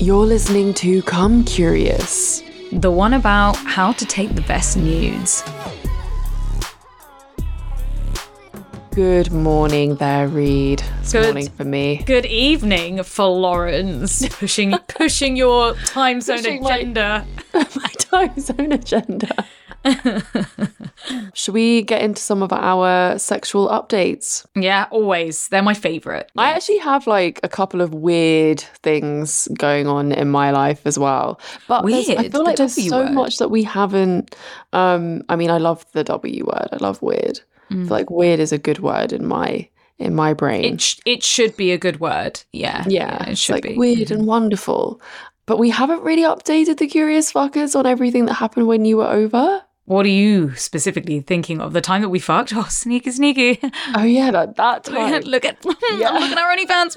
You're listening to Come Curious. The one about how to take the best nudes. Good morning there, Reed. It's Good. morning for me. Good evening, Florence. Pushing pushing your time zone Pushing my- agenda. My time zone agenda. Should we get into some of our sexual updates? Yeah, always. They're my favourite. I actually have like a couple of weird things going on in my life as well. But I feel the like there's W so word. much that we haven't. Um, I mean, I love the W word. I love weird. I feel like weird is a good word in my in my brain. It sh- it should be a good word. Yeah. yeah, it should like be. weird and wonderful. But we haven't really updated the curious fuckers on everything that happened when you were over. What are you specifically thinking of? The time that we fucked? Oh, sneaky, sneaky. Oh yeah, that that time. Look at Yeah. I'm looking at our OnlyFans.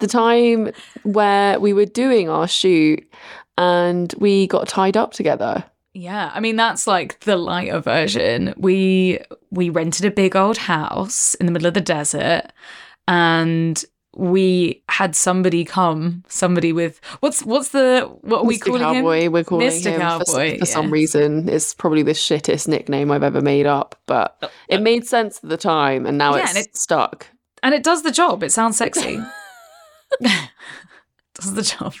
the time where we were doing our shoot and we got tied up together. Yeah, I mean that's like the lighter version. We we rented a big old house in the middle of the desert and we had somebody come, somebody with what's what's the what are we Mr. calling Cowboy, him? we're calling Mr. him for, Cowboy, for some reason. It's probably the shittest nickname I've ever made up, but it made sense at the time, and now Yeah, it's and it- stuck. And it does the job. It sounds sexy. does the job.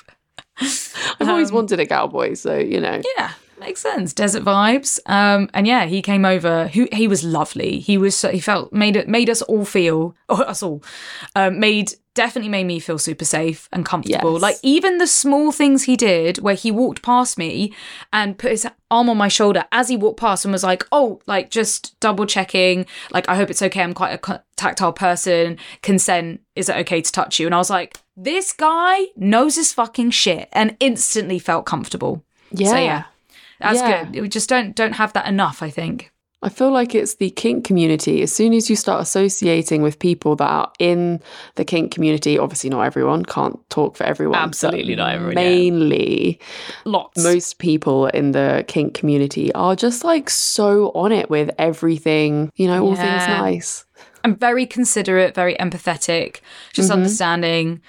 I've always Um, wanted a cowboy, so you know. Yeah, makes sense. Desert vibes. Um, and yeah, he came over. He, he was lovely. He was. so- He felt made it made us all feel or us all um, made definitely made me feel super safe and comfortable. Yes. Like even the small things he did, where he walked past me and put his arm on my shoulder as he walked past and was like, "Oh, like just double checking. Like I hope it's okay. I'm quite a tactile person. Consent. Is it okay to touch you?" And I was like, "This guy knows his fucking shit," and instantly felt comfortable. Yeah. So yeah, that's Yeah. good. We just don't don't have that enough. I think. I feel like it's the kink community. As soon as you start associating with people that are in the kink community, obviously not everyone, can't talk for everyone. Absolutely not everyone, yeah. Mainly, Lots. most people in the kink community are just like so on it with everything, you know, all things nice. I'm very considerate, very empathetic, just Mm-hmm. understanding,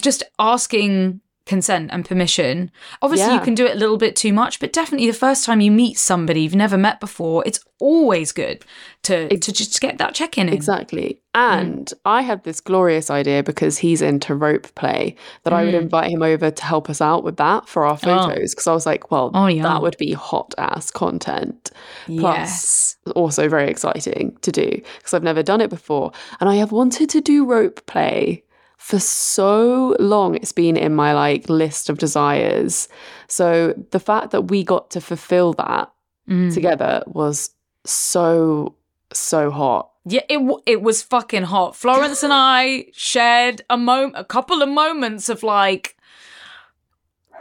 just asking consent and permission. Obviously, you can do it a little bit too much, but definitely the first time you meet somebody you've never met before, it's always good to to just get that check in. Exactly. And I had this glorious idea because he's into rope play that I would Mm. invite him over to help us out with that for our photos. Because I was like, well, Oh, yeah. that would be hot ass content. Plus, Yes. also very exciting to do because I've never done it before. And I have wanted to do rope play for so long. It's been in my like list of desires. So the fact that we got to fulfill that Mm. together was so, so hot. Yeah, it w- it was fucking hot. Florence and I shared a mo- a couple of moments of like,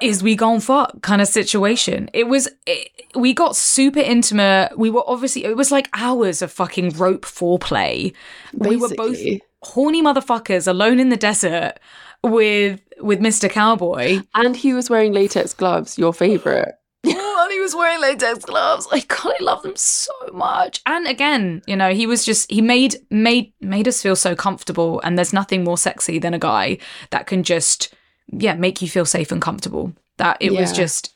is we gone fuck kind of situation. It was it, we got super intimate. We were obviously it was like hours of fucking rope foreplay. We were both Basically. Horny motherfuckers alone in the desert with with Mr. Cowboy. And he was wearing latex gloves, your favorite. and he was wearing latex gloves. I God, I love them so much. And again, you know, he was just he made made made us feel so comfortable. And there's nothing more sexy than a guy that can just yeah make you feel safe and comfortable. That it was just.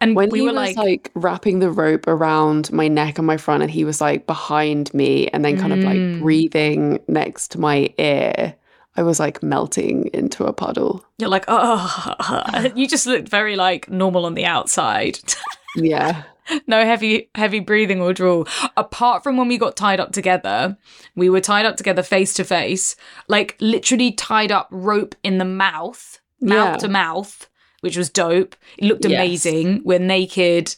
And When we he were was like, like, wrapping the rope around my neck and my front, and he was like behind me and then kind of Mm. like breathing next to my ear, I was like melting into a puddle. you're like, oh, you just looked very like normal on the outside. Yeah. no heavy heavy breathing or drool apart from when we got tied up together we were tied up together face to face like literally tied up rope in the mouth mouth Yeah. to mouth which was dope. It looked Yes. amazing. We're naked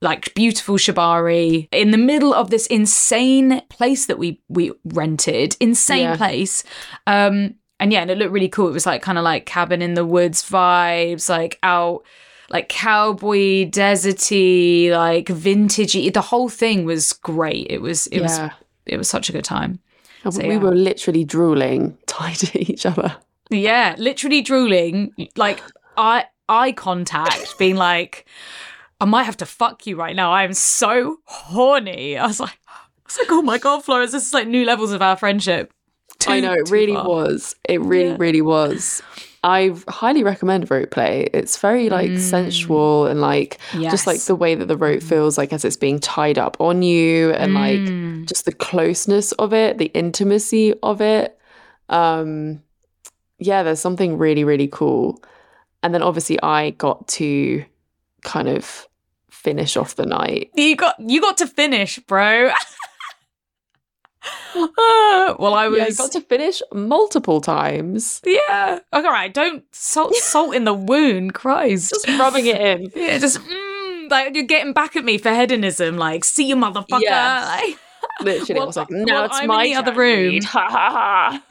like beautiful shibari. In the middle of this insane place that we we rented insane Yeah. place. Um and yeah and it looked really cool. It was like kind of like cabin in the woods vibes like out like cowboy deserty like vintagey. The whole thing was great. It was it was it was such a good time. So, we yeah. were literally drooling tied to each other. yeah literally drooling. Like eye eye contact being like i might have to fuck you right now i am so horny i was like i was like oh my god florence this is like new levels of our friendship too, I know it really far. was. It really, Yeah. really was. I highly recommend rope play. It's very like Mm. sensual and like just like the way that the rope feels like as it's being tied up on you and like Mm. just the closeness of it, the intimacy of it. Um yeah, there's something really, really cool. And then obviously I got to kind of finish off the night. You got you got to finish, bro. Uh, well, I was. Yeah, I got to finish multiple times. Yeah. Okay, all right. Don't salt salt in the wound, Christ. Just rubbing it in. yeah, just mm, like you're getting back at me for hedonism. Like, see you, motherfucker. Yes. Like, Literally, Well, I was like, well, it's I'm in the other room. Ha ha ha.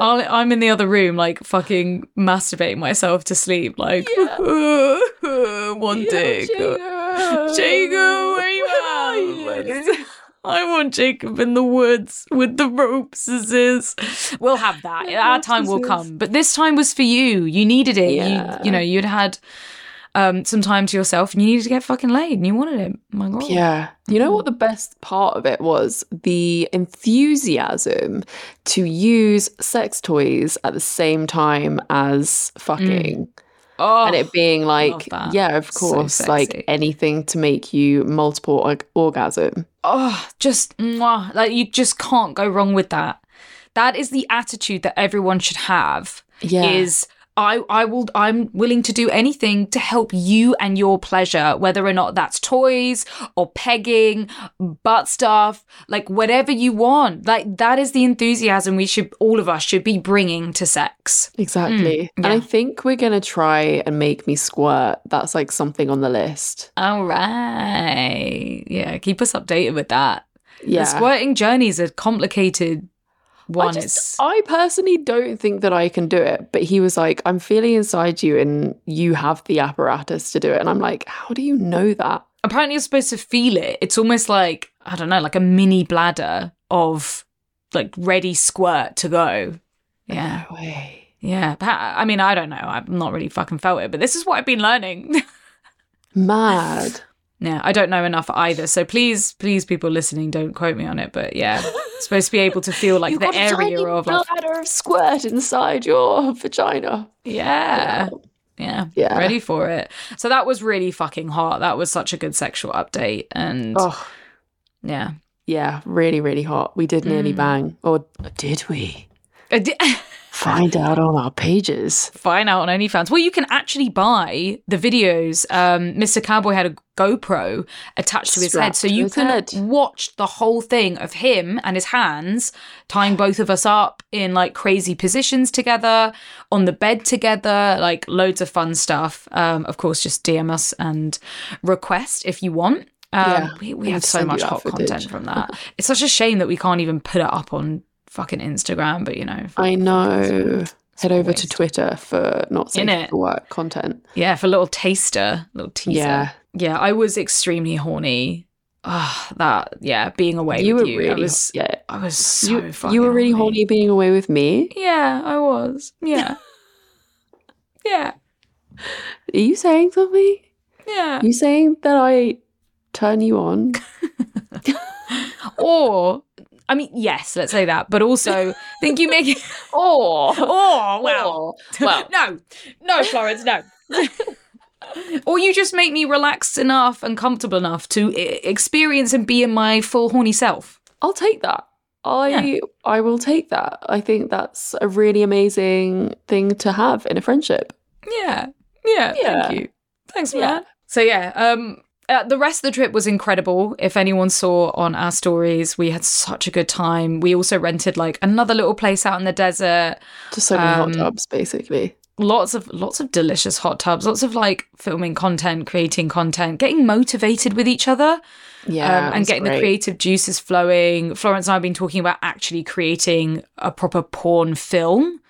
I'll- I'm in the other room, like fucking masturbating myself to sleep. Like, one dick. Jacob, where you at? I want Jacob in the woods with the ropes. Is we'll have that. Our time will come. But this time was for you. You needed it. Yeah. You, you know, you'd had um, some time to yourself, and you needed to get fucking laid, and you wanted it. My God. Yeah. You know what the best part of it was? The enthusiasm to use sex toys at the same time as fucking. Oh, and it being like, yeah, of So course, like anything to make you multiple org- orgasm. oh, just mwah, like you just can't go wrong with that. That is the attitude that everyone should have. Yeah. Is I I will I'm willing to do anything to help you and your pleasure, whether or not that's toys or pegging, butt stuff, like whatever you want. Like that is the enthusiasm we should all of us should be bringing to sex. Exactly. Mm, and I think we're going to try and make me squirt. That's like something on the list. All right. Yeah, keep us updated with that. Yeah. The squirting journey is a complicated one. I, just, I personally don't think that I can do it, but he was like, I'm feeling inside you and you have the apparatus to do it. And I'm like, how do you know that? apparently you're supposed to feel it. It's almost like I don't know, like a mini bladder of like ready squirt to go. Yeah, No way. yeah. I mean, I don't know. I've not really fucking felt it, but this is what I've been learning. Mad. Yeah, I don't know enough either. So please, please, people listening, don't quote me on it. But yeah, supposed to be able to feel like You've the a area of like, bladder of squirt inside your vagina. yeah. Yeah, Yeah. ready for it. So that was really fucking hot. That was such a good sexual update, and Oh, yeah, yeah, really, really hot. We did nearly Mm. bang. Or did we? Find out on our pages. find out on OnlyFans. Well, you can actually buy the videos. Um, Mr. Cowboy had a GoPro attached to his head, so you can head. watch the whole thing of him and his hands tying both of us up in like crazy positions together on the bed together, like loads of fun stuff. Um, of course, just DM us and request if you want. Um, Yeah, we, we have so much hot footage. content from that. it's such a shame that we can't even put it up on fucking Instagram, but you know, I know. Head over to. Twitter for not safe Innit? for work content. Yeah, for a little taster, little teaser. Yeah. Yeah, I was extremely horny. Ah, that yeah, being away you with were you. really I was yeah. I was so You, fucking you were really horny being away with me. Yeah, I was. Yeah. yeah. Are you saying something? Yeah. Are you saying that I turn you on? Or I mean, yes, let's say that. But also think you make it Or Oh well. well, no. No, Florence, no. or you just make me relaxed enough and comfortable enough to I- experience and be in my full horny self. I'll take that. I Yeah. I will take that. I think that's a really amazing thing to have in a friendship. Yeah. Yeah. Yeah. Thank you. Thanks, Yeah. man. So yeah, um uh, the rest of the trip was incredible. If anyone saw on our stories, we had such a good time. We also rented like another little place out in the desert. Just so many Um, hot tubs, basically. Lots of lots of delicious hot tubs. Lots of like filming content, creating content, getting motivated with each other, Yeah, um, and getting the creative juices flowing. Florence and I have been talking about actually creating a proper porn film,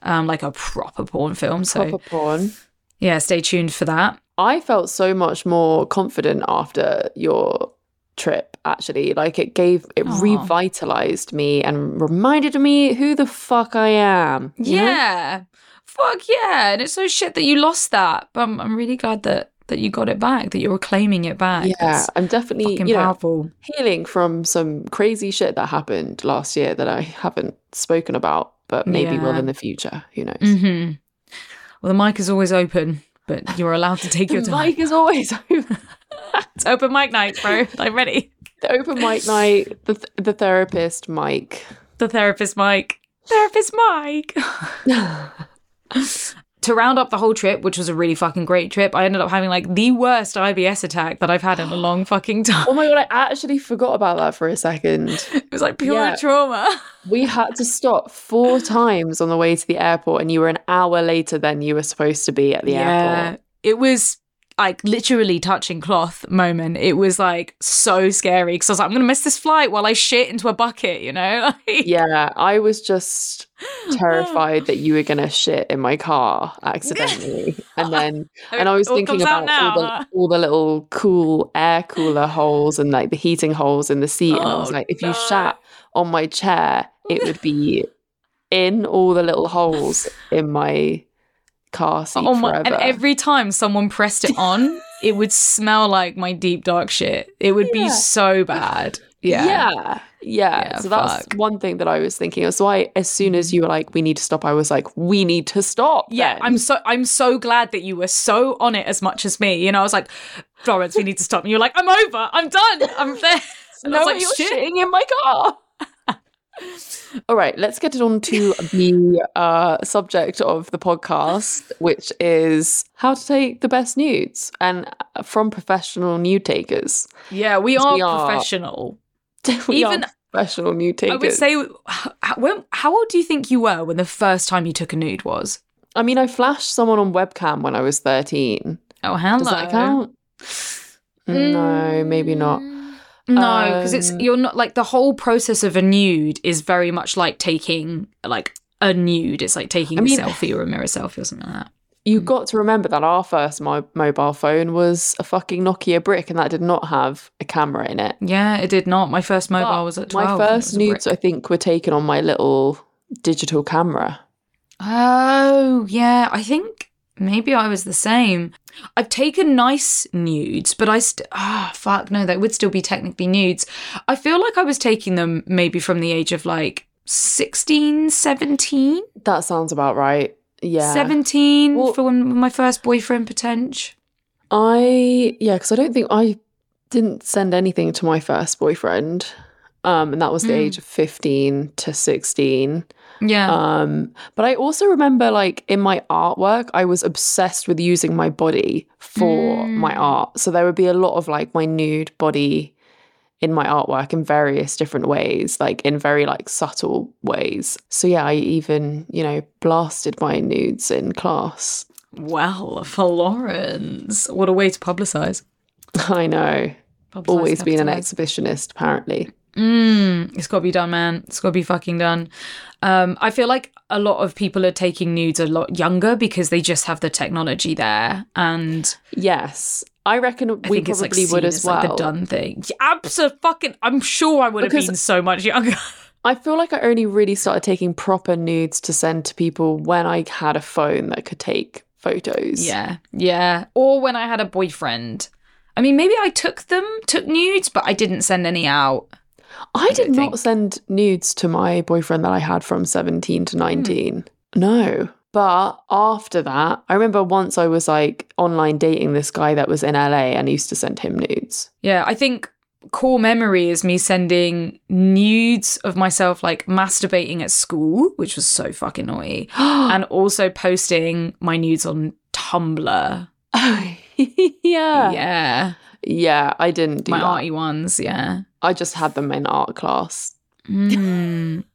um, like a proper porn film. So proper porn. yeah, stay tuned for that. I felt so much more confident after your trip actually like it gave it Aw. revitalized me and reminded me who the fuck I am you know? Yeah. Fuck yeah. And it's so shit that you lost that. But I'm, I'm really glad that that you got it back, that you're claiming it back. Yeah, That's I'm definitely you know, powerful. healing from some crazy shit that happened last year that I haven't spoken about, but maybe will in the future. Who knows? hmm Well, the mic is always open, but you're allowed to take your time. Mic is always open. It's open mic night, bro. I'm ready. the open mic night, the th- the therapist mic. The therapist mic. Therapist mic. to round up the whole trip, which was a really fucking great trip, I ended up having like the worst IBS attack that I've had in a long fucking time. Oh my god, I actually forgot about that for a second. It was like pure Yeah. trauma. We had to stop four times on the way to the airport, and you were an hour later than you were supposed to be at the airport. It was like literally touching cloth moment. It was like so scary because I was like, I'm gonna miss this flight while I shit into a bucket, you know? Yeah, I was just terrified that you were gonna shit in my car accidentally, and then and I was thinking about all the all the little cool air cooler holes and like the heating holes in the seat, and I was Oh, like, if you no. shat on my chair, it would be in all the little holes in my car seat Oh my! forever. And every time someone pressed it on, it would smell like my deep dark shit. It would be so bad. Yeah. yeah, yeah. Yeah, so that's fuck. one thing that I was thinking of. So I, as soon as you were like, "We need to stop," I was like, "We need to stop." Yeah, then." I'm so I'm so glad that you were so on it as much as me. You know, I was like, Florence, we need to stop. And you're like, I'm over. I'm done. I'm there. And I No, was like, you're shit. shitting in my car. All right, let's get it on to the uh, subject of the podcast, which is how to take the best nudes and uh, from professional nude takers. Yeah, we are we are- professional. We are Even- professional nude takers. I would say, how, when, how old do you think you were when the first time you took a nude was? I mean, I flashed someone on webcam when I was 13. Oh, hello. Does that count? No, maybe not. No, because it's Um, you're not like the whole process of a nude is very much like taking like a nude. It's like taking I mean- a selfie or a mirror selfie or something like that. You got to remember that our first mo- mobile phone was a fucking Nokia brick, and that did not have a camera in it. Yeah, it did not. My first mobile But was at 12. My first nudes, brick. I think, were taken on my little digital camera. Oh, yeah. I think maybe I was the same. I've taken nice nudes, but I st- ah fuck no, they would still be technically nudes. I feel like I was taking them maybe from the age of like 16, 17, That sounds about right. Yeah. 17 Well- for when my first boyfriend potential. I yeah, because I don't think I didn't send anything to my first boyfriend. Um, and that was the Mm. age of fifteen to sixteen. Yeah. Um, but I also remember like in my artwork, I was obsessed with using my body for my Mm. art. So there would be a lot of like my nude body in my artwork in various different ways, like in very like subtle ways. So yeah, I even, you know, blasted my nudes in class. well, Florence. What a way to publicize. I know. Publicise, Always been an exhibitionist, apparently. Mm, it's got to be done, man. It's got to be fucking done. Um, I feel like a lot of people are taking nudes a lot younger because they just have the technology there, and Yes. I reckon I we it's like probably would as as well. like the done thing. Absolutely, fucking. I'm sure I would have been so much younger. I feel like I only really started taking proper nudes to send to people when I had a phone that could take photos. yeah, yeah. Or when I had a boyfriend. I mean, maybe I took them, took nudes, but I didn't send any out. I did don't think- send nudes to my boyfriend that I had from 17 Hmm. to 19. No. But after that, I remember once I was like online dating this guy that was in LA and I used to send him nudes. Yeah, I think core memory is me sending nudes of myself like masturbating at school, which was so fucking naughty, and also posting my nudes on Tumblr. Oh. Yeah. yeah, Yeah, I didn't do my that. arty ones. Yeah. I just had them in art class. Mm.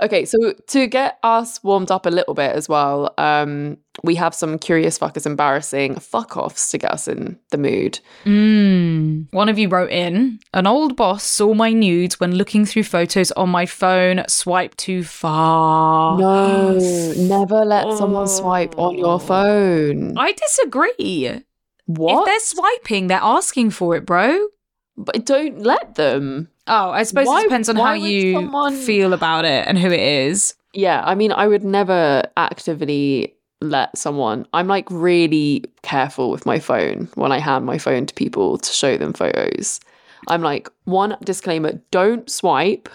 Okay, so to get us warmed up a little bit as well, um, we have some curious fuckers embarrassing fuck offs to get us in the mood. Mm. One of you wrote in An old boss saw my nudes when looking through photos on my phone. Swipe too far. No, never let someone swipe on your Oh. phone. I disagree. What? If they're swiping, they're asking for it, bro. But don't let them. Oh, I suppose Why- it depends on how you someone- feel about it and who it is. Yeah, I mean, I would never actively let someone. I'm like really careful with my phone when I hand my phone to people to show them photos. I'm like, one disclaimer don't swipe,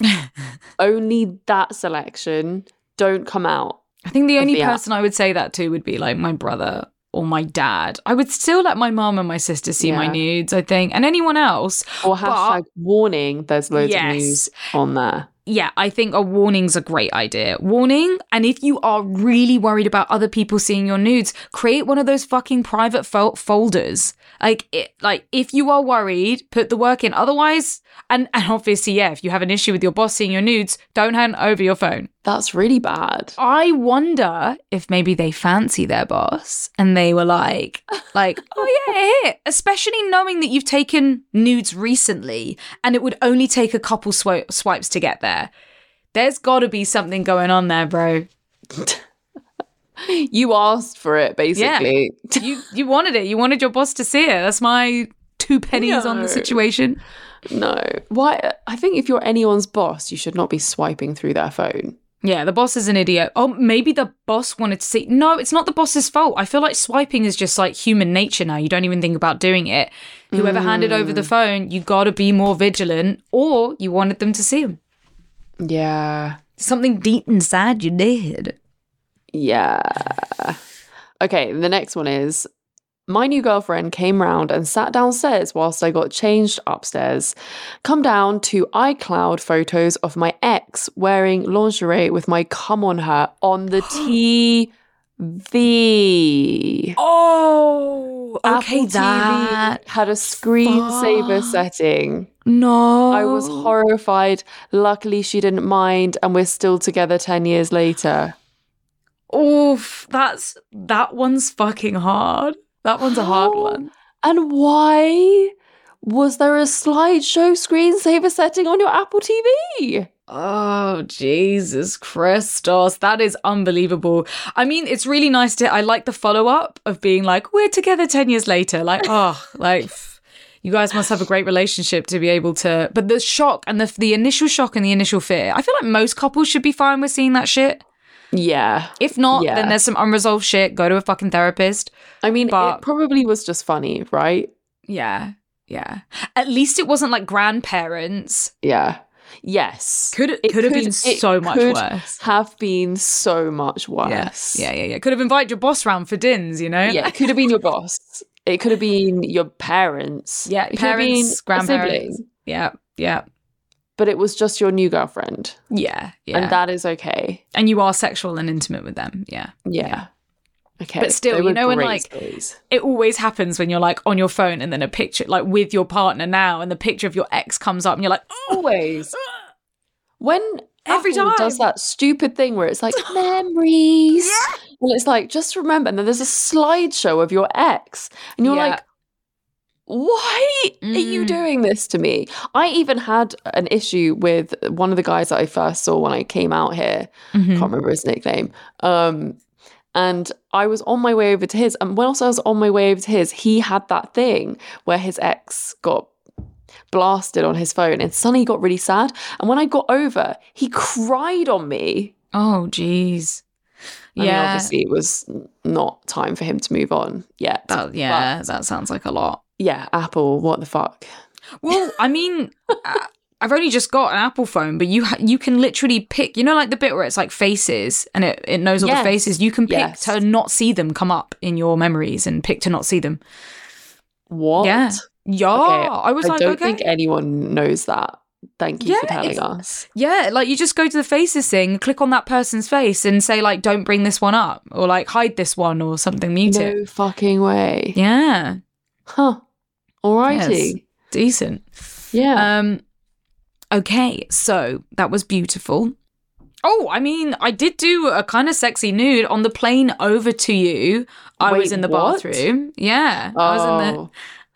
only that selection. Don't come out. I think the only the app. person I would say that to would be like my brother or my dad. I would still let my mom and my sister see my nudes, I think, and anyone else. Or hashtag warning, there's loads Yes. of news on there. Yeah, I think a warning's a great idea. Warning, and if you are really worried about other people seeing your nudes, create one of those fucking private fol- folders. Like, it, like if you are worried, put the work in. Otherwise, and and obviously, yeah, if you have an issue with your boss seeing your nudes, don't hand over your phone. That's really bad. I wonder if maybe they fancy their boss and they were like, like, oh yeah, here. Especially knowing that you've taken nudes recently and it would only take a couple swi- swipes to get there. There's got to be something going on there, bro. You asked for it, basically. Yeah. You you wanted it. You wanted your boss to see it. That's my two pennies on the situation. No. Why? I think if you're anyone's boss, you should not be swiping through their phone. Yeah, the boss is an idiot. Oh, maybe the boss wanted to see. No, it's not the boss's fault. I feel like swiping is just like human nature now. You don't even think about doing it. Whoever handed over the mm. phone, you got to be more vigilant, or you wanted them to see him. Yeah. Something deep inside you did. Yeah. Okay, the next one is my new girlfriend came round and sat downstairs whilst I got changed upstairs. Come down to iCloud photos of my ex wearing lingerie with my cum on her on the TV. Oh, okay, Apple that. TV had a screensaver setting. No, I was horrified. Luckily, she didn't mind, and we're still together 10 years later. Oof, that's that one's fucking hard. That one's a hard one. And why was there a slideshow screensaver setting on your Apple TV? Oh, Jesus Christos. That is unbelievable. I mean, it's really nice to. I like the follow up of being like, we're together 10 years later. Like, oh, like, you guys must have a great relationship to be able to. But the shock and the, the initial shock and the initial fear, I feel like most couples should be fine with seeing that shit. Yeah. If not, Yeah. then there's some unresolved shit. Go to a fucking therapist. I mean, But- it probably was just funny, right? Yeah. Yeah. At least it wasn't like grandparents. Yeah. Yes. Could It could have been so much worse. Have been so much worse. Yes. Yeah, yeah, yeah. Could have invited your boss round for dins, you know? Yeah, it could have been your boss. It could have been your parents. Yeah, It could have been parents, grandparents. Yeah, yeah, But it was just your new girlfriend. yeah, yeah. And that is okay. and you are sexual and intimate with them. Yeah. Yeah. Okay. But still, they you know when, like, stories. It always happens when you're like on your phone and then a picture, like with your partner now, and the picture of your ex comes up and you're like, oh, always when Every Apple does that stupid thing where it's like memories. Well, it's like just remember, and then there's a slideshow of your ex, and you're Yeah. like, why are you Mm. doing this to me? I even had an issue with one of the guys that I first saw when I came out here. Mhm. Can't remember his nickname. Um, and I was on my way over to his, and whilst I was on my way over to his, he had that thing where his ex got blasted on his phone, and suddenly he got really sad. And when I got over, he cried on me. oh, jeez. I mean, Yeah. obviously, it was not time for him to move on yet. That, yeah, that sounds like a lot. Yeah, Apple, what the fuck? Well, I mean, uh, I've only just got an Apple phone, but you ha- you can literally pick. You know, like the bit where it's like faces and it, it knows all Yes. the faces. You can pick Yes. to not see them come up in your memories and pick to not see them. What? Yeah, yeah. Okay, I was like, I like, don't okay, think anyone knows that. Thank you for telling us. yeah. Like you just go to the faces thing, click on that person's face, and say like, don't bring this one up, or like hide this one, or something. Mute it. No fucking way. Yeah, Huh. Alrighty. decent. Yeah. Um, okay, so that was beautiful. Oh, I mean, I did do a kind of sexy nude on the plane over to you. I was in the what? bathroom. Yeah, I was in the Oh.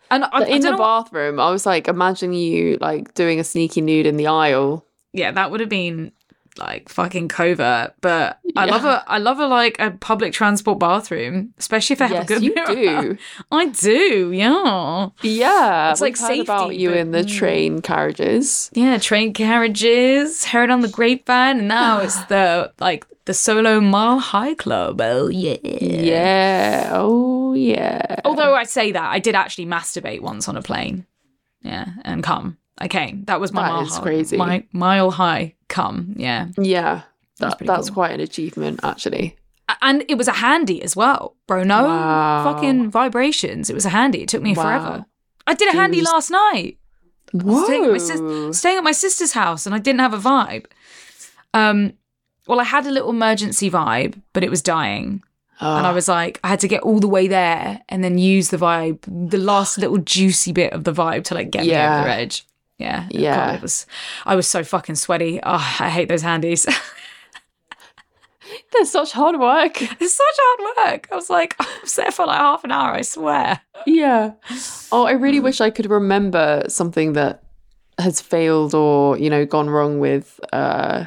and I, I in don't the know what- bathroom, I was like imagining you like doing a sneaky nude in the aisle. yeah, that would have been like fucking covert, but I love a I love a like a public transport bathroom, especially if they have a good you mirror. do. I do, yeah. Yeah, It's like we've about you but- in the mm. train carriages. Yeah, train carriages, heard on the grapevine, and now it's the like the solo mile high club. Oh yeah. Yeah. Oh yeah. Although I say that, I did actually masturbate once on a plane. Yeah, and come. Okay, that was my That mile is high, crazy. My mile high come. Yeah, Yeah. That's That, pretty that's cool. quite an achievement, actually. And it was a handy as well, bro. No Wow. fucking vibrations. It was a handy. It took me Wow. forever. I did a handy last night. Whoa. staying at, my sis- staying at my sister's house and I didn't have a vibe. Um, well, I had a little emergency vibe, but it was dying. And I Ah, was like, I had to get all the way there and then use the vibe, the last little juicy bit of the vibe to like get me over the edge. Yeah. Yeah. God, it was, I was so fucking sweaty. Oh, I hate those handies. That's such hard work. it's such hard work. I was like, I was there for like half an hour, I swear. yeah. Oh, I really wish I could remember something that has failed or, you know, gone wrong with uh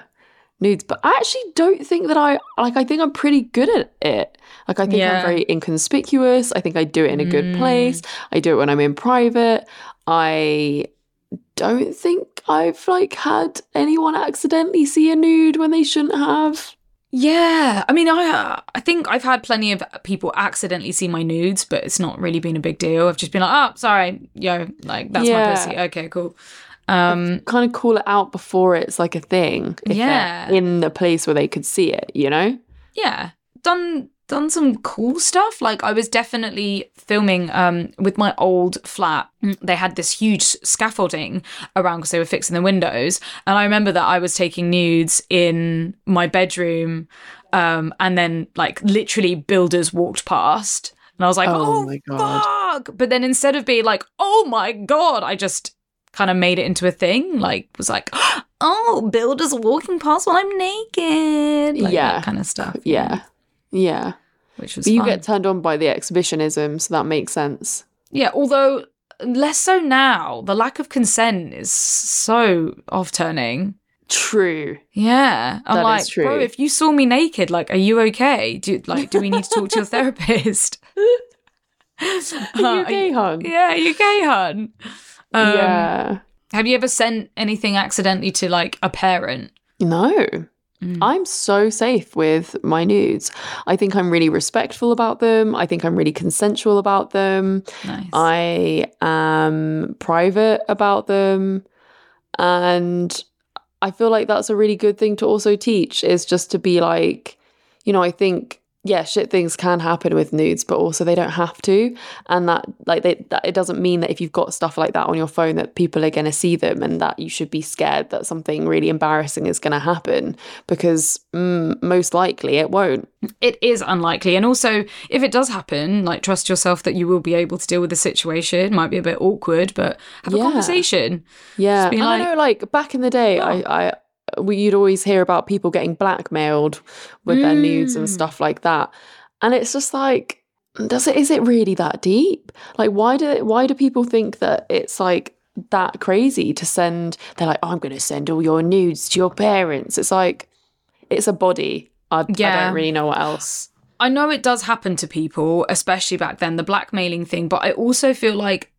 nudes, but I actually don't think that I like I think I'm pretty good at it. Like I think Yeah. I'm very inconspicuous. I think I do it in a good Mm. place. I do it when I'm in private. I don't think I've like had anyone accidentally see a nude when they shouldn't have. Yeah, I mean, I uh, I think I've had plenty of people accidentally see my nudes, but it's not really been a big deal. I've just been like, oh, sorry, yo, like that's Yeah. my pussy. Okay, cool. Um, Kind of call it out before it's like a thing. if Yeah. In the place where they could see it, you know? yeah, done done some cool stuff. Like I was definitely filming um with my old flat. They had this huge scaffolding around because they were fixing the windows, and I remember that I was taking nudes in my bedroom, um, and then like literally builders walked past, and I was like, Oh oh, my God. fuck! But then instead of being like, oh my god, I just kind of made it into a thing. Like was like. Oh, builders walking past while I'm naked. Like, Yeah. that kind of stuff. Yeah. Yeah. which was But you fun. get turned on by the exhibitionism, so that makes sense. yeah, although less so now. The lack of consent is so off turning. True. Yeah, I'm That like, true. bro, if you saw me naked, like, are you okay? Do like, do we need to talk to your therapist? Are you gay, hon? Yeah, you gay, hun. Um, yeah. Have you ever sent anything accidentally to like a parent? No. Mm. I'm so safe with my nudes. I think I'm really respectful about them. I think I'm really consensual about them. Nice. I am private about them. And I feel like that's a really good thing to also teach is just to be like, you know, I think, yeah, shit things can happen with nudes, but also they don't have to. And that, like, they, that it doesn't mean that if you've got stuff like that on your phone that people are going to see them and that you should be scared that something really embarrassing is going to happen because mm, most likely it won't. it is unlikely. And also, if it does happen, like trust yourself that you will be able to deal with the situation. It might be a bit awkward, but have a Yeah. conversation. Yeah, like- I know, like back in the day, I, I we, you'd always hear about people getting blackmailed with their nudes and Mm. stuff like that, and it's just like, does it? Is it really that deep? Like, why do why do people think that it's like that crazy to send? They're like, oh, I'm going to send all your nudes to your parents. It's like, it's a body. I, I don't really know what else. I know it does happen to people, especially back then, the blackmailing thing, but I also feel like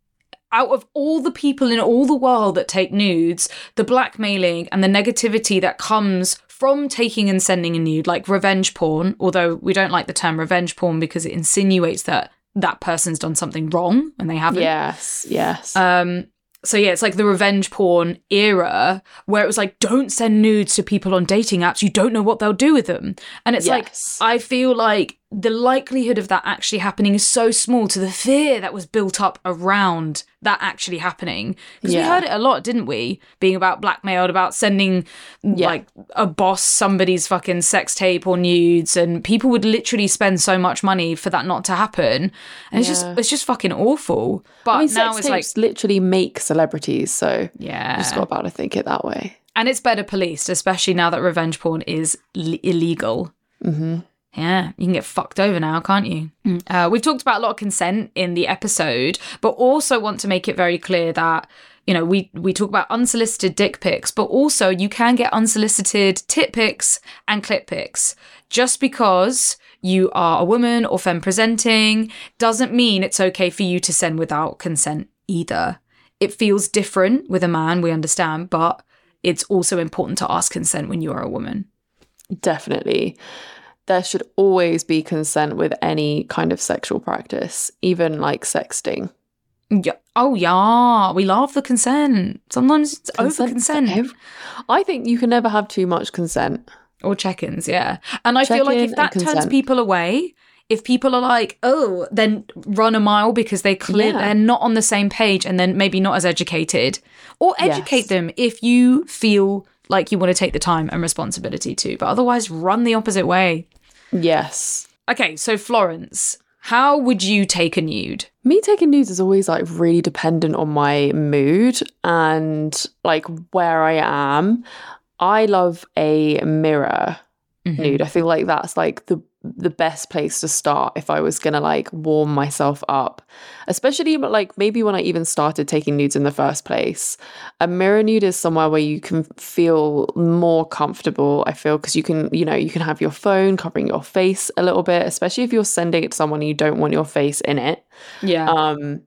out of all the people in all the world that take nudes, the blackmailing and the negativity that comes from taking and sending a nude, like revenge porn, although we don't like the term revenge porn because it insinuates that that person's done something wrong and they haven't. Yes, yes, Um, so yeah, it's like the revenge porn era where it was like, don't send nudes to people on dating apps. You don't know what they'll do with them. And it's Yes. like, I feel like the likelihood of that actually happening is so small to the fear that was built up around that actually happening. Because we heard it a lot, didn't we? Being about blackmailed, about sending Yeah. like a boss somebody's fucking sex tape or nudes, and people would literally spend so much money for that not to happen. And it's just it's just fucking awful. But I mean, now sex it's like literally make celebrities, so yeah. you just got about to think it that way. and it's better policed, especially now that revenge porn is l- illegal. hmm Yeah, you can get fucked over now, can't you? Uh, we've talked about a lot of consent in the episode, but also want to make it very clear that you know, we we talk about unsolicited dick pics, but also you can get unsolicited tit pics and clit pics. Just because you are a woman or femme presenting doesn't mean it's okay for you to send without consent either. It feels different with a man, we understand, but it's also important to ask consent when you are a woman. Definitely. There should always be consent with any kind of sexual practice, even like sexting. Yeah. Oh yeah, we love the consent. Sometimes it's over Consent for consent ev- I think you can never have too much consent. or check-ins. Yeah, and I feel like if that turns people away, if people are like, oh, then run a mile because they clear Yeah. they're not on the same page, and then maybe not as educated, or educate Yes. them if you feel like you want to take the time and responsibility to. But otherwise, run the opposite way. Yes. Okay, so Florence, how would you take a nude? Me taking nudes is always like really dependent on my mood and like where I am. I love a mirror Mm-hmm. nude. I feel like that's like the the best place to start if I was gonna like warm myself up. Especially like maybe when I even started taking nudes in the first place. A mirror nude is somewhere where you can feel more comfortable, I feel, because you can, you know, you can have your phone covering your face a little bit, especially if you're sending it to someone and you don't want your face in it. Yeah. Um,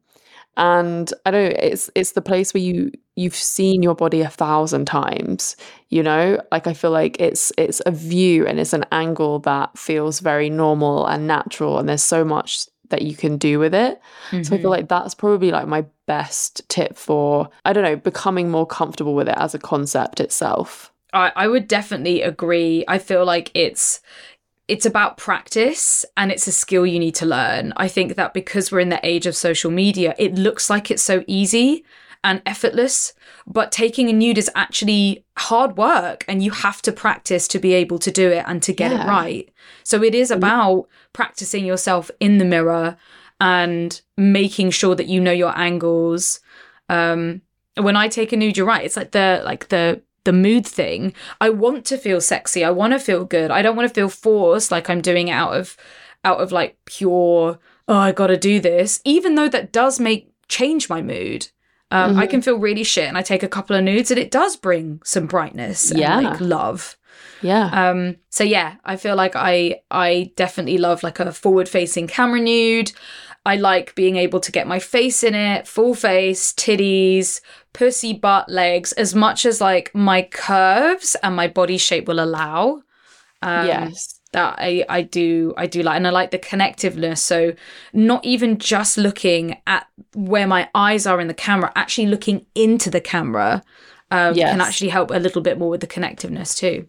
and I don't know, it's it's the place where you you've seen your body a thousand times, you know? Like I feel like it's it's a view and it's an angle that feels very normal and natural and there's so much that you can do with it. So I Mm-hmm. feel like that's probably like my best tip for I don't know, becoming more comfortable with it as a concept itself. I, I would definitely agree. I feel like it's it's about practice and it's a skill you need to learn. I think that because we're in the age of social media, it looks like it's so easy and effortless, but taking a nude is actually hard work and you have to practice to be able to do it and to get it right. So it is about practicing yourself in the mirror and making sure that you know your angles. Um when I take a nude, you're right. It's like the like the the mood thing. I want to feel sexy. I want to feel good. I don't want to feel forced like I'm doing it out of out of like pure oh I got to do this. Even though that does make change my mood. Um, I can feel really shit and I take a couple of nudes and it does bring some brightness and Yeah. like love. Yeah. Um, so yeah, I feel like I I definitely love like a forward facing camera nude. I like being able to get my face in it, full face, titties, pussy, butt, legs, as much as like my curves and my body shape will allow. Um, yes. that I, I do I do like and I like the connectiveness so not even just looking at where my eyes are in the camera actually looking into the camera um, Yes. can actually help a little bit more with the connectiveness too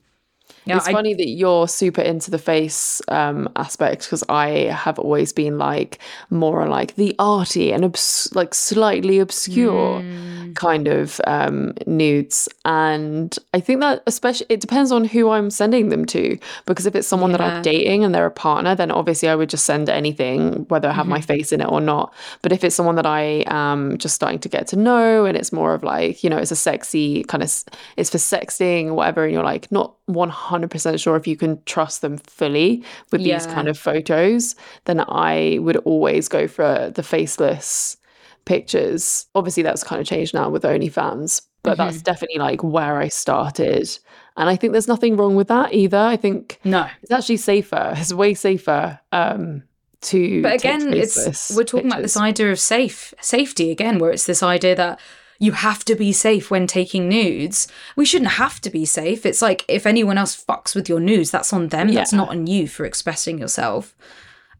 yeah it's I, funny that you're super into the face um, aspect because I have always been like more like the arty and obs- like slightly obscure Mm. Kind of um, nudes, and I think that especially it depends on who I'm sending them to because if it's someone that I'm dating and they're a partner, then obviously I would just send anything whether I have Mm-hmm. my face in it or not. But if it's someone that I am just starting to get to know and it's more of like you know it's a sexy kind of it's for sexting or whatever, and you're like not 100% sure if you can trust them fully with these kind of photos, then I would always go for the faceless pictures. Obviously, that's kind of changed now with OnlyFans, but that's Mm-hmm. definitely like where I started. And I think there's nothing wrong with that either. I think no it's actually safer. It's way safer um, to. but again it's we're talking about this idea of safe safety again where it's this idea that you have to be safe when taking nudes we shouldn't have to be safe it's like if anyone else fucks with your nudes that's on them that's not on you for expressing yourself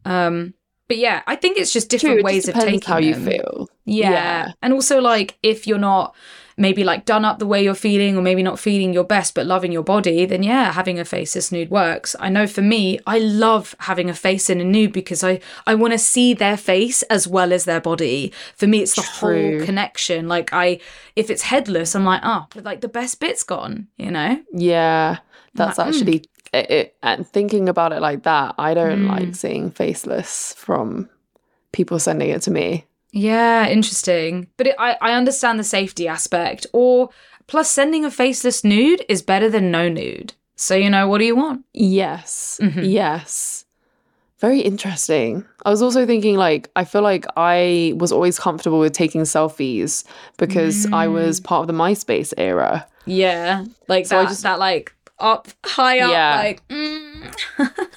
um but yeah i think it's just True, different it ways of taking how you feel. yeah. Yeah. and also like if you're not maybe like done up the way you're feeling or maybe not feeling your best but loving your body then yeah having a faceless nude works i know for me i love having a face in a nude because i i want to see their face as well as their body for me it's the True. whole connection like i if it's headless i'm like oh but like the best bit's gone you know Yeah, that's Like, mm. It, it. And thinking about it like that, I don't Mm. like seeing faceless from people sending it to me. Yeah, interesting. But it, I, I understand the safety aspect. Or plus, sending a faceless nude is better than no nude. So you know, what do you want? Yes, Mhm. yes. Very interesting. I was also thinking, like, I feel like I was always comfortable with taking selfies because I was part of the MySpace era. Yeah, like So I that. just- that like up high up, Yeah. like. Mm.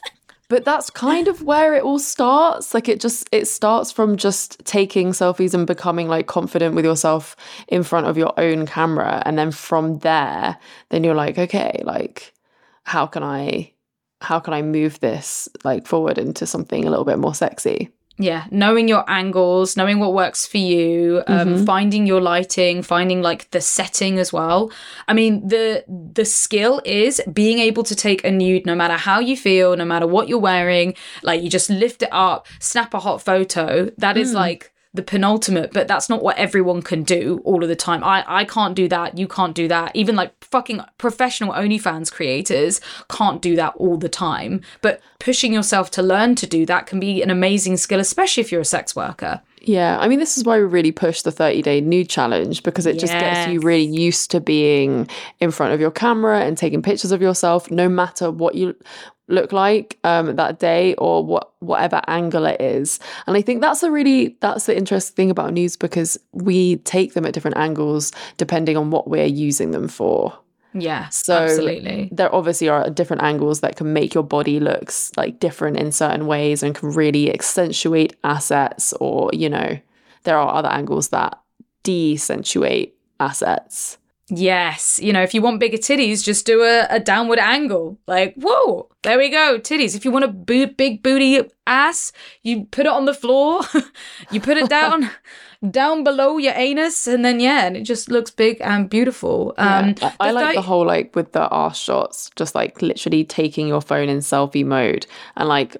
But that's kind of where it all starts. Like, it just it starts from just taking selfies and becoming like confident with yourself in front of your own camera, and then from there, then you're like, okay, like, how can I, how can I move this like forward into something a little bit more sexy? Yeah, knowing your angles, knowing what works for you, um, Mm-hmm. finding your lighting, finding like the setting as well. I mean, the the skill is being able to take a nude, no matter how you feel, no matter what you're wearing. Like you just lift it up, snap a hot photo. That Mm. is like the penultimate, but that's not what everyone can do all of the time. I I can't do that. You can't do that. Even like fucking professional OnlyFans creators can't do that all the time. But pushing yourself to learn to do that can be an amazing skill, especially if you're a sex worker. Yeah, I mean, this is why we really push the 30 day nude challenge because it just gets you really used to being in front of your camera and taking pictures of yourself, no matter what you look like um, that day or what whatever angle it is. And I think that's a really that's the interesting thing about nudes because we take them at different angles depending on what we're using them for. Yeah, So absolutely. there obviously are different angles that can make your body looks like different in certain ways and can really accentuate assets or, you know, there are other angles that decentuate assets. Yes, you know, if you want bigger titties, just do a, a downward angle. Like, whoa, there we go, titties. If you want a bo- big booty ass, you put it on the floor, you put it down, down below your anus, and then yeah, and it just looks big and beautiful. Um, Yeah, I, I like the whole like with the arse shots, just like literally taking your phone in selfie mode and like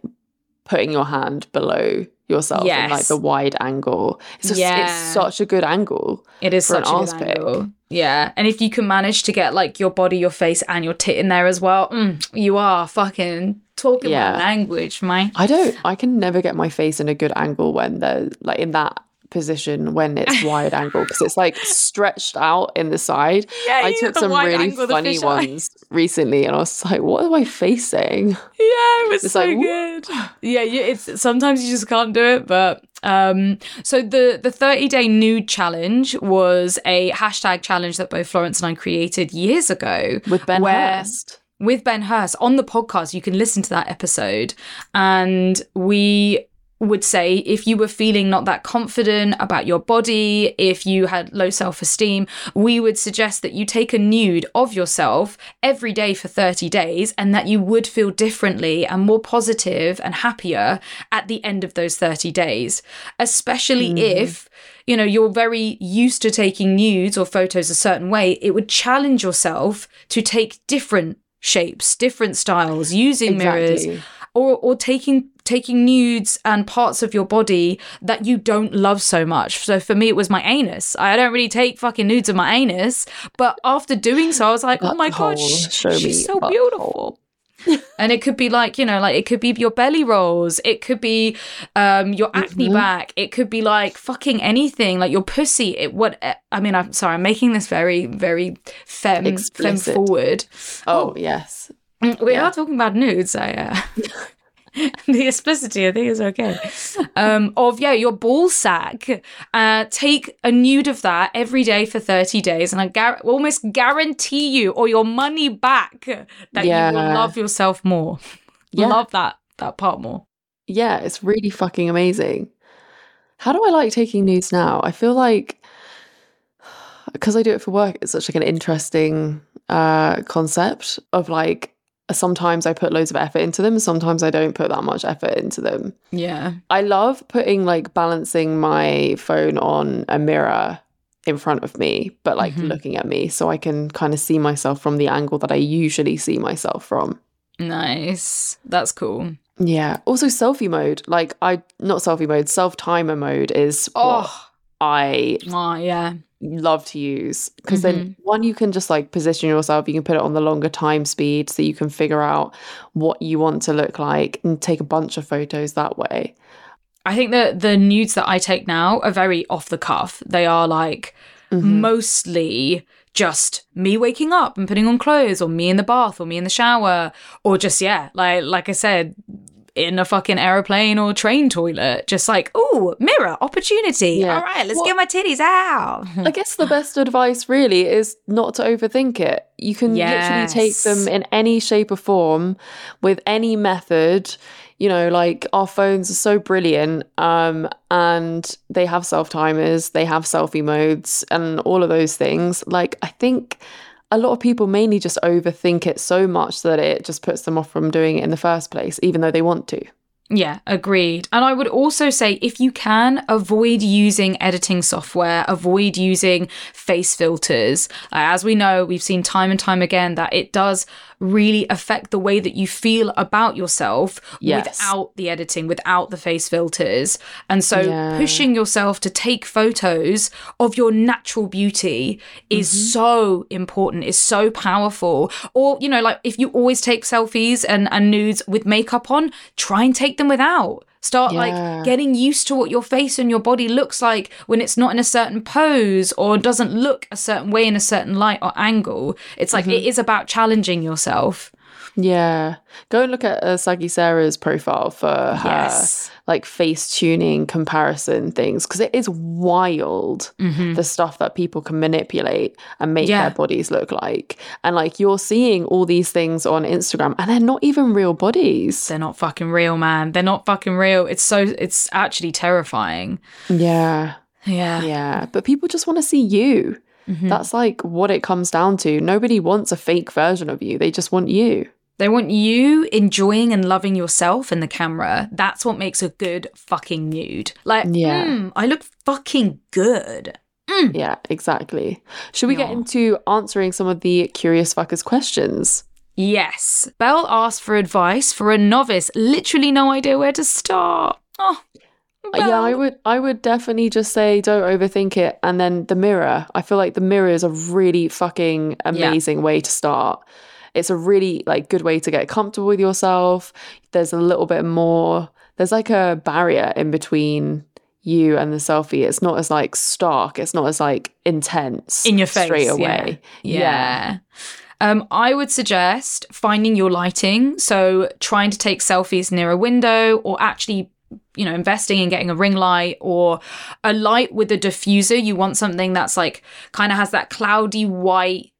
putting your hand below yourself in like the wide angle. It's just Yeah. it's such a good angle. It is for an such a good angle. Yeah, and if you can manage to get like your body, your face, and your tit in there as well, mm, you are fucking talking Yeah. my language, mate. I don't. I can never get my face in a good angle when they're like in that position when it's wide angle because it's like stretched out in the side. Yeah, I took some really funny fish eye. ones recently, and I was like, "What am I facing?" Yeah, it was It's so like, good. Yeah, you, it's sometimes you just can't do it, but um so the the 30 day nude challenge was a hashtag challenge that both Florence and I created years ago With Ben Hurst. with Ben Hurst on the podcast. You can listen to that episode. And we would say if you were feeling not that confident about your body, if you had low self esteem, we would suggest that you take a nude of yourself every day for 30 days and that you would feel differently and more positive and happier at the end of those 30 days, especially mm. if you know you're very used to taking nudes or photos a certain way it would challenge yourself to take different shapes different styles using mirrors or or taking taking nudes and parts of your body that you don't love so much. So for me it was my anus. I don't really take fucking nudes of my anus, but after doing so I was like, "Oh my god, sh- she's so beautiful." and it could be like you know like it could be your belly rolls it could be um your acne Mm-hmm. back it could be like fucking anything like your pussy it what i mean i'm sorry i'm making this very very femme femme Explicit. forward Oh, yes. Mm, we Yeah. are talking about nudes i uh the explicitity i think is okay um of yeah your ball sack uh take a nude of that every day for 30 days and i gar- almost guarantee you or your money back that you will love yourself more Yeah. love that that part more Yeah, it's really fucking amazing. How do I like taking nudes now? I feel like because I do it for work, it's such like an interesting uh concept of like sometimes I put loads of effort into them, sometimes I don't put that much effort into them. yeah I love putting like balancing my phone on a mirror in front of me, but like Mhm. looking at me so I can kind of see myself from the angle that I usually see myself from. nice that's cool Yeah. Also selfie mode. Like I not selfie mode, self timer mode is oh I oh yeah love to use. Because then one you can just like position yourself, you can put it on the longer time speed so you can figure out what you want to look like and take a bunch of photos that way. I think that the nudes that I take now are very off the cuff. They are like Mm-hmm. mostly just me waking up and putting on clothes or me in the bath or me in the shower or just yeah, like like I said in a fucking aeroplane or train toilet. Just like, oh, mirror, opportunity. Yeah. All right, let's Well- get my titties out. I guess the best advice really is not to overthink it. You can literally take them in any shape or form with any method. You know, like our phones are so brilliant, um, and they have self timers, they have selfie modes, and all of those things. Like, I think a lot of people mainly just overthink it so much that it just puts them off from doing it in the first place, even though they want to. Yeah, agreed. And I would also say if you can, avoid using editing software, avoid using face filters. As we know, we've seen time and time again that it does really affect the way that you feel about yourself Yes. without the editing, without the face filters. And so Yeah. pushing yourself to take photos of your natural beauty is Mm-hmm. so important, is so powerful. Or, you know, like if you always take selfies and, and nudes with makeup on, try and take them without. Start Yeah. like getting used to what your face and your body looks like when it's not in a certain pose or doesn't look a certain way in a certain light or angle. It's like Mm-hmm. it is about challenging yourself. Yeah. Go and look at uh, Saggy Sarah's profile for her Yes. like face tuning comparison things because it is wild the stuff that people can manipulate and make Mm-hmm. Yeah. their bodies look like. And like you're seeing all these things on Instagram and they're not even real bodies. They're not fucking real, man. They're not fucking real. It's so it's actually terrifying. Yeah. Yeah. Yeah. But people just want to see you. Mm-hmm. That's like what it comes down to. Nobody wants a fake version of you. They just want you. They want you enjoying and loving yourself in the camera. That's what makes a good fucking nude. Like, Yeah. mm, I look fucking good. Mm. Yeah, exactly. Should we get into answering some of the curious fuckers questions? Yes. Belle asked for advice for a novice. Literally no idea where to start. Oh. Yeah, I would I would definitely just say don't overthink it and then the mirror. I feel like the mirror is a really fucking amazing way to start. It's a really like good way to get comfortable with yourself. There's a little bit more there's like a barrier in between you and the selfie. It's not as like stark, it's not as like intense in your face straight yeah. away. Yeah. Um, I would suggest finding your lighting. So trying to take selfies near a window or actually you know investing in getting a ring light or a light with a diffuser you want something that's like kind of has that cloudy white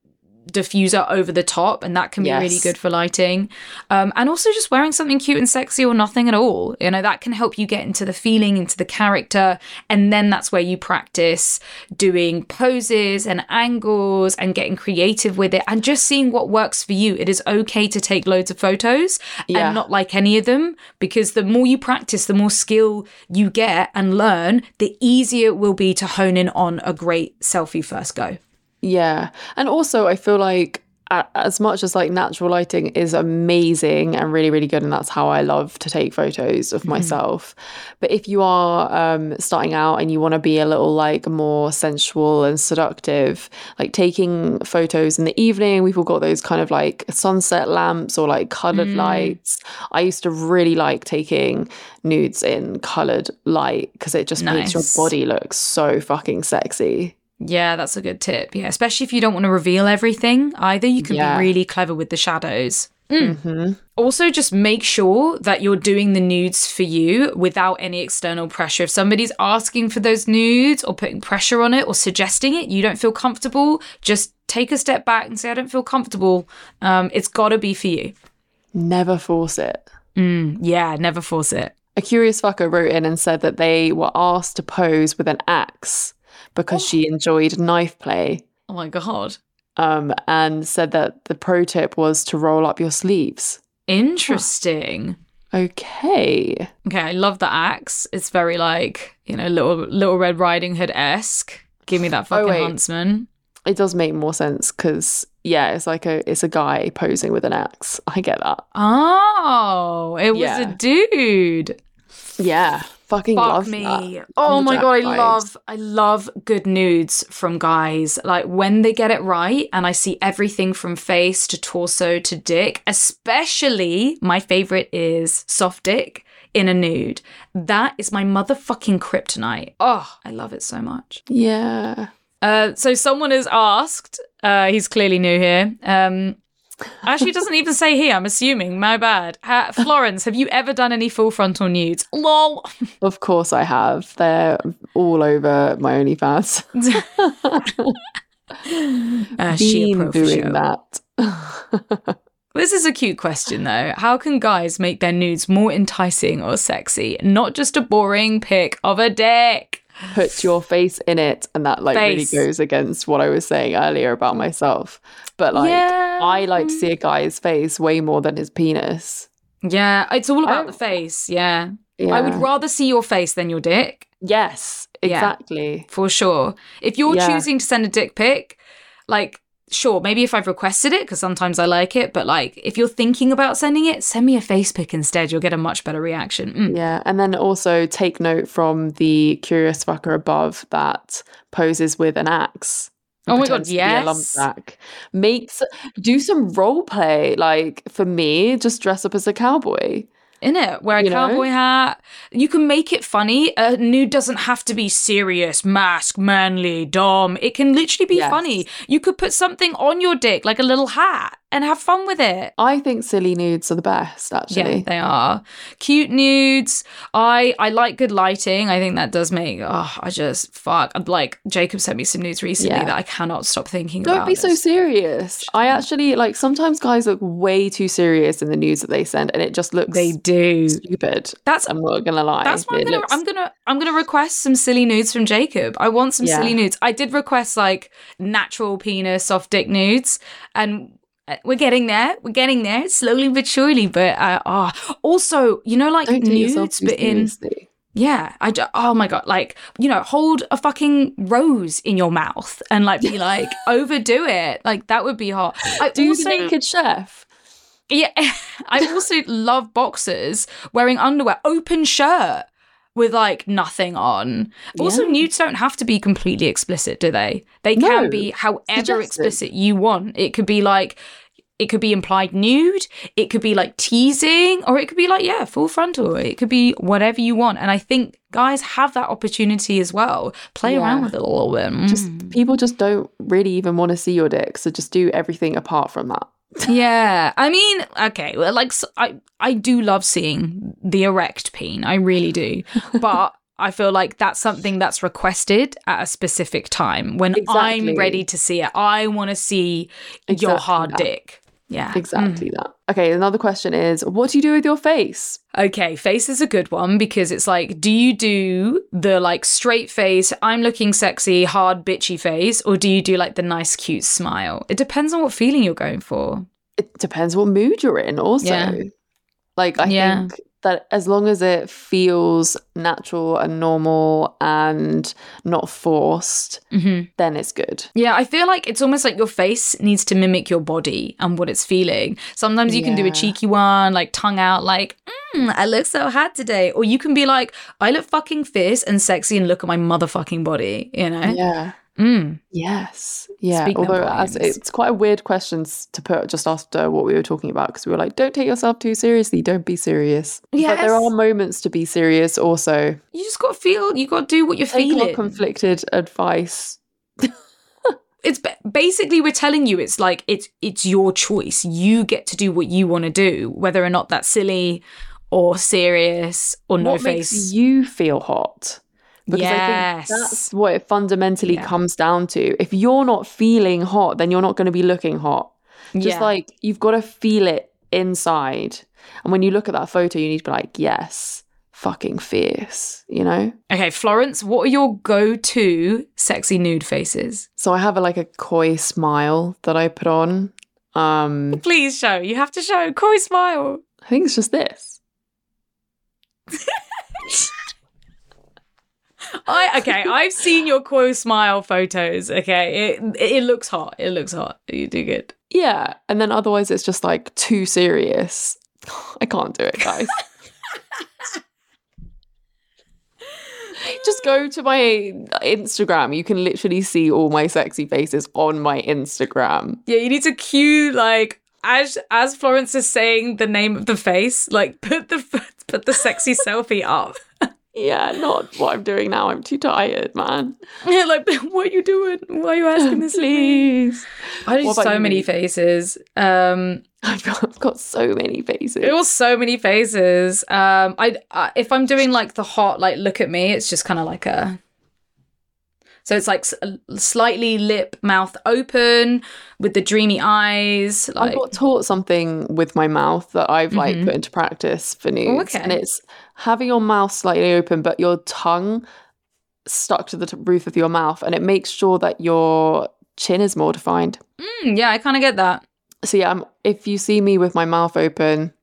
diffuser over the top and that can be really good for lighting. Um, and also just wearing something cute and sexy or nothing at all. You know that can help you get into the feeling into the character and then that's where you practice doing poses and angles and getting creative with it and just seeing what works for you. It is okay to take loads of photos Yeah. and not like any of them because the more you practice the more skill you get and learn the easier it will be to hone in on a great selfie first go Yeah. And also, I feel like as much as like natural lighting is amazing and really, really good, and that's how I love to take photos of myself. But if you are um, starting out and you want to be a little like more sensual and seductive, like taking photos in the evening, we've all got those kind of like sunset lamps or like colored lights. I used to really like taking nudes in colored light because it just makes your body look so fucking sexy. Yeah, that's a good tip. Yeah, especially if you don't want to reveal everything either, you can Yeah. be really clever with the shadows. hmm Also, just make sure that you're doing the nudes for you without any external pressure. If somebody's asking for those nudes or putting pressure on it or suggesting it, you don't feel comfortable, just take a step back and say, I don't feel comfortable. Um, it's got to be for you. Never force it. Mm, yeah, never force it. A curious fucker wrote in and said that they were asked to pose with an axe because she enjoyed knife play. Oh my God. Um, and said that the pro tip was to roll up your sleeves. Interesting. Okay. Okay, I love the axe. It's very like, you know, little little Red Riding Hood esque. Give me that fucking wait. huntsman. It does make more sense because yeah, it's like a it's a guy posing with an axe. I get that. Oh, it was Yeah. a dude. Yeah. Fucking Fuck love me. that. Oh my god, I vibes. love I love good nudes from guys. Like when they get it right and I see everything from face to torso to dick, especially my favorite is soft dick in a nude. That is my motherfucking kryptonite. Oh, I love it so much. Yeah. Uh, so someone has asked, uh, he's clearly new here. Um, Actually, it doesn't even say here. I'm assuming. My bad. Ha- Florence, have you ever done any full frontal nudes? Lol. Of course I have. They're all over my OnlyFans. Uh, she Been doing that. This is a cute question though. How can guys make their nudes more enticing or sexy? Not just a boring pic of a dick. Put your face in it, and that like Face. really goes against what I was saying earlier about myself. But like, Yeah. I like to see a guy's face way more than his penis. Yeah, it's all about I- the face. Yeah. Yeah. I would rather see your face than your dick, Yes, Yeah. exactly. for sure. If you're Yeah. choosing to send a dick pic, like, sure, maybe if I've requested it, because sometimes I like it, but like, if you're thinking about sending it, send me a face pic instead. You'll get a much better reaction. Mm. Yeah, and then also take note from the curious fucker above that poses with an axe. Oh my God, pretends to be yes. Makes do some role play. Like for me, just dress up as a cowboy. In it. Wear a You know? cowboy hat. You can make it funny. A nude doesn't have to be serious, mask, manly, dom. It can literally be Yes. funny. You could put something on your dick, like a little hat, and have fun with it. I think silly nudes are the best. Actually. Yeah, they are cute nudes. I I like good lighting. I think that does make. Oh, I just fuck. I'm Like Jacob sent me some nudes recently Yeah. that I cannot stop thinking about. don't be so serious. I actually like sometimes guys look way too serious in the nudes that they send, and it just looks They do. Stupid. That's I'm not gonna lie. That's why I'm gonna looks- I'm gonna I'm gonna request some silly nudes from Jacob. I want some Yeah. silly nudes. I did request like natural penis, soft dick nudes, and uh, we're getting there. We're getting there slowly but surely. But uh, oh, also, you know, like Don't nudes, but in seriously. yeah, I ju- oh my god, like you know, hold a fucking rose in your mouth and like be like overdo it. Like that would be hot. I Do also, naked chef. Yeah, I also love boxers wearing underwear, open shirt with like nothing on. Also, Yeah. nudes don't have to be completely explicit, do they? They No, can be however suggested. explicit you want. It could be like it could be implied nude, it could be like teasing, or it could be like, yeah, full frontal. It could be whatever you want. And I think guys have that opportunity as well. Play Yeah. around with it a little bit. Just Mm. people just don't really even want to see your dick, so just do everything apart from that. Yeah i mean okay well like I do love seeing the erect peen i really do but i feel like that's something that's requested at a specific time when Exactly. i'm ready to see it i want to see your hard that. dick yeah Exactly mm. that. Okay, another question is, what do you do with your face? Okay, face is a good one because it's like, do you do the like straight face, I'm looking sexy, hard, bitchy face, or do you do like the nice, cute smile? It depends on what feeling you're going for. It depends what mood you're in. Also, Yeah. like I Yeah. think that as long as it feels natural and normal and not forced, hmm then it's good. Yeah, I feel like it's almost like your face needs to mimic your body and what it's feeling. Sometimes you can do a cheeky one, like tongue out, like, mm, I look so hot today. Or you can be like, I look fucking fierce and sexy and look at my motherfucking body, you know? Yeah. Mm. Yes. Yeah. Speak Although as, it's quite a weird question to put just after what we were talking about because we were like, don't take yourself too seriously. Don't be serious. But there are moments to be serious also. You just got to feel, you got to do what you're Take feeling. conflicted advice. it's basically we're telling you it's like it's it's your choice you get to do what you want to do whether or not that's silly or serious or no what face makes you feel hot? Because I Yes. think that's what it fundamentally Yeah. comes down to. If you're not feeling hot, then you're not going to be looking hot. Just Yeah. like you've got to feel it inside. And when you look at that photo, you need to be like, yes, fucking fierce, you know? okay florence what are your go-to sexy nude faces So I have a, like a coy smile that I put on. Um, please show you have to show coy smile I think it's just this. i okay i've seen your quo smile photos okay it it looks hot it looks hot you do good Yeah. And then otherwise it's just like too serious. I can't do it, guys. just go to my Instagram. You can literally see all my sexy faces on my Instagram. Yeah, you need to cue like as as Florence is saying the name of the face, like put the put the sexy selfie up. Yeah, not what I'm doing now. I'm too tired, man. Yeah, like what are you doing? Why are you asking this? Please. I do so you? many faces. Um, I've got, I've got so many faces. it was so many faces. Um, I uh, if I'm doing like the hot like look at me, it's just kind of like a. So it's like slightly lip, mouth open with the dreamy eyes. I Like got taught something with my mouth that I've like Mhm. put into practice for nudes, okay. and it's having your mouth slightly open, but your tongue stuck to the t- roof of your mouth, and it makes sure that your chin is more defined. mm, yeah, I kind of get that. So yeah, I'm, if you see me with my mouth open,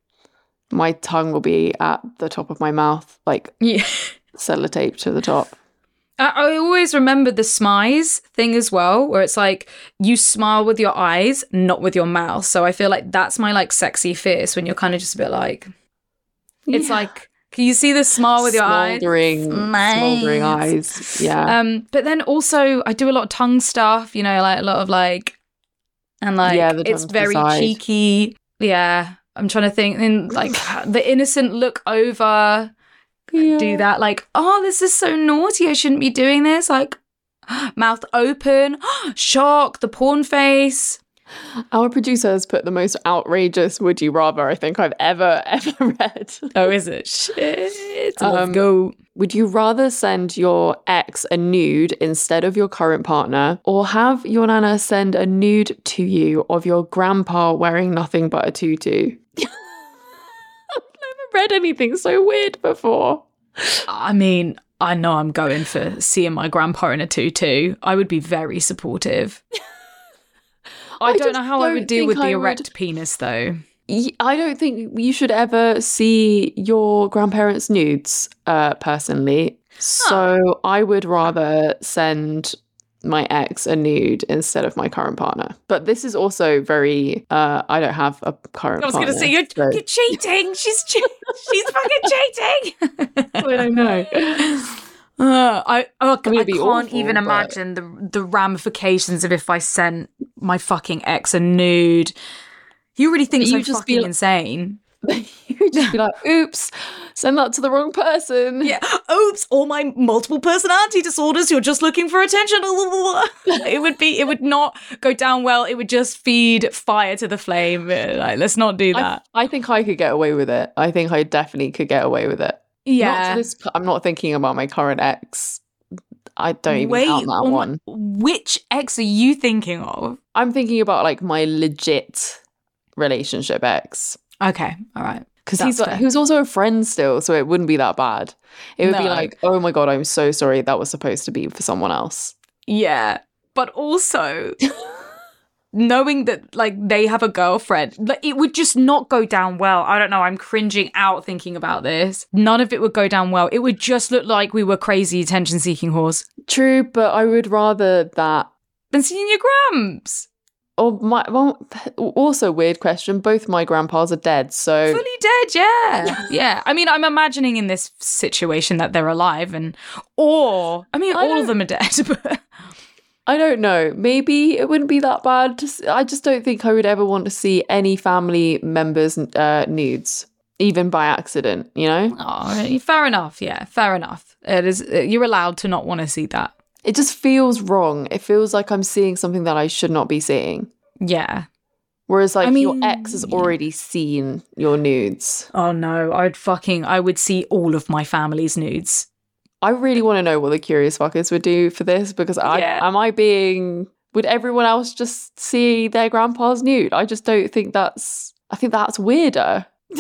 my tongue will be at the top of my mouth, like Yeah. sellotape to the top. I, always remember the smize thing as well, where it's like you smile with your eyes, not with your mouth. So I feel like that's my like sexy face when you're kind of just a bit like, it's Yeah. like, can you see the smile with your eyes? smoldering, smoldering eyes. Yeah, Um, but then also I do a lot of tongue stuff, you know, like a lot of like, and like Yeah, it's tongue to the very side. cheeky. Yeah, I'm trying to think, and like the innocent look over. do that like oh this is so naughty i shouldn't be doing this like mouth open shock the porn face Our producer has put the most outrageous "Would you rather" I think I've ever ever read. oh is it shit Um, let's go Would you rather send your ex a nude instead of your current partner, or have your nana send a nude to you of your grandpa wearing nothing but a tutu? I've never read anything so weird before. i mean i know i'm going for seeing my grandpa in a tutu i would be very supportive i, I don't know how i don't would deal with the I would- erect penis though I don't think you should ever see your grandparents' nudes, uh, personally. So I would rather send my ex a nude instead of my current partner. But this is also very. Uh, I don't have a current. i was gonna say you're, so- you're cheating she's che- she's fucking cheating I don't know. Uh, I oh, I mean, I it'd be can't awful, even but- imagine the the ramifications of if I sent my fucking ex a nude. He already thinks you I'm just be fucking like- insane. you just be like, "Oops, send that to the wrong person." Yeah. Oops, all my multiple personality disorders. You're just looking for attention. it would be. It would not go down well. It would just feed fire to the flame. Like, let's not do I, that. I think I could get away with it. I think I definitely could get away with it. Not yeah. to this, I'm not thinking about my current ex. I don't even Wait, count that one. which ex are you thinking of? I'm thinking about like my legit relationship ex Okay, all right. because he's fair. he was also a friend still, so it wouldn't be that bad. It would be like, oh my god, I'm so sorry. That was supposed to be for someone else. Yeah, but also knowing that like they have a girlfriend, like it would just not go down well. I don't know. I'm cringing out thinking about this. None of it would go down well. It would just look like we were crazy attention-seeking whores. True, but I would rather that. Than seeing your grams Or my well, also weird question. Both my grandpas are dead, so fully dead. Yeah, yeah. I mean, I'm imagining in this situation that they're alive, and or I mean, I all of them are dead. But I don't know. Maybe it wouldn't be that bad. I just don't think I would ever want to see any family members' uh, nudes, even by accident. You know, oh, fair enough. Yeah, fair enough. It is. You're allowed to not want to see that. it just feels wrong. It feels like I'm seeing something that I should not be seeing. Yeah. Whereas, like, I your mean, ex has yeah. already seen your nudes. Oh no, I'd fucking I would see all of my family's nudes. I really want to know what the curious fuckers would do for this because I Yeah. am I being would everyone else just see their grandpa's nude? I just don't think that's I think that's weirder.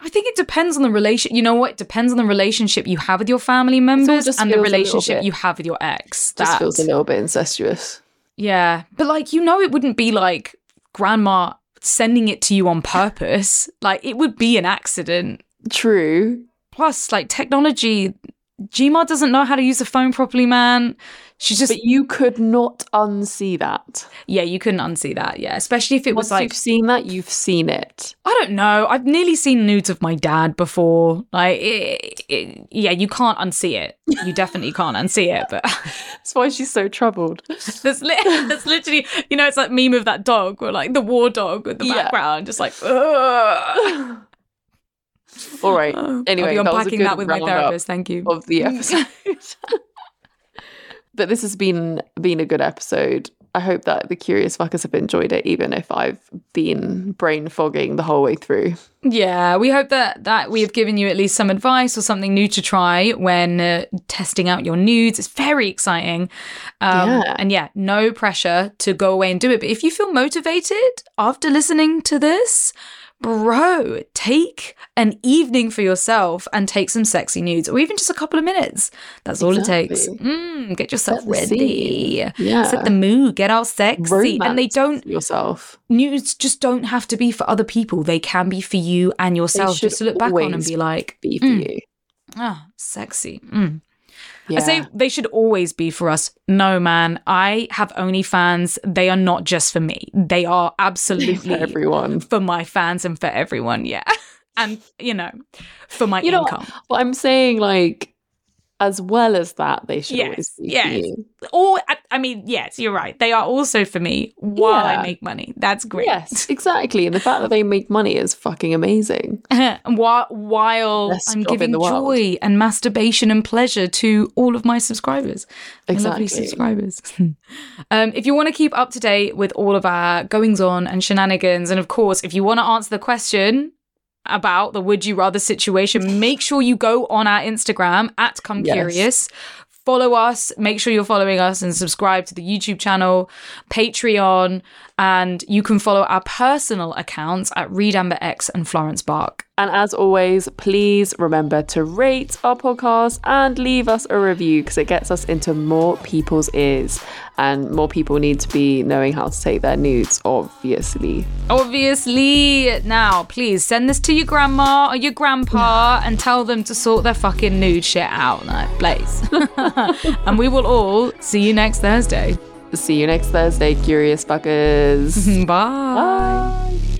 I think it depends on the relation. You know what? It depends on the relationship you have with your family members and the feels a little relationship you have with your ex. Just That feels a little bit incestuous. yeah, but like you know, it wouldn't be like grandma sending it to you on purpose. like it would be an accident. True. Plus, like technology, Gma doesn't know how to use a phone properly, man. She's just But you could not unsee that. yeah, you couldn't unsee that. Yeah, especially if it Once was like you've seen that, you've seen it. I don't know. I've nearly seen nudes of my dad before. Like, it, it, yeah, you can't unsee it. You definitely can't unsee it. But That's why she's so troubled. that's, li- that's literally, you know, it's like meme of that dog or like the war dog with the Yeah. background, just like, "Ugh." All right. I'll Anyway, be that was a unpacking that with my therapist. Thank you. of the episode. but this has been been a good episode. I hope that the curious fuckers have enjoyed it, even if I've been brain fogging the whole way through. Yeah, we hope that that we have given you at least some advice or something new to try when uh, testing out your nudes. It's very exciting. Um, Yeah. And yeah, no pressure to go away and do it. But if you feel motivated after listening to this, bro, take an evening for yourself and take some sexy nudes or even just a couple of minutes. That's all it takes. Mm, get yourself Set ready. Yeah. Set the mood, get all sexy. and they don't yourself. nudes just don't have to be for other people. They can be for you and yourself. Just to look back on and be like, Be for Mm. you. ah, sexy. Mm. Yeah. I say they should always be for us. No, man. I have OnlyFans. They are not just for me. They are absolutely for everyone. for my fans and for everyone. Yeah. And, you know, for my You know, income. But I'm saying like as well as that, they should Yes, always be yes. Or, I, I mean, yes, you're right. They are also for me while I make money. That's great. Yes, exactly. And the fact that they make money is fucking amazing. and while, while Best I'm giving joy and masturbation and pleasure to all of my subscribers, my lovely Exactly. subscribers. um, if you want to keep up to date with all of our goings on and shenanigans, and of course, if you want to answer the question about the would you rather situation, make sure you go on our Instagram at Come Yes. Curious. Follow us, make sure you're following us and subscribe to the YouTube channel, Patreon, and you can follow our personal accounts at Reed Amber X and Florence Bark. And as always, please remember to rate our podcast and leave us a review because it gets us into more people's ears. And more people need to be knowing how to take their nudes, obviously. Obviously, now please send this to your grandma or your grandpa and tell them to sort their fucking nude shit out, like, please. and we will all see you next Thursday. See you next Thursday, curious fuckers. Bye. Bye.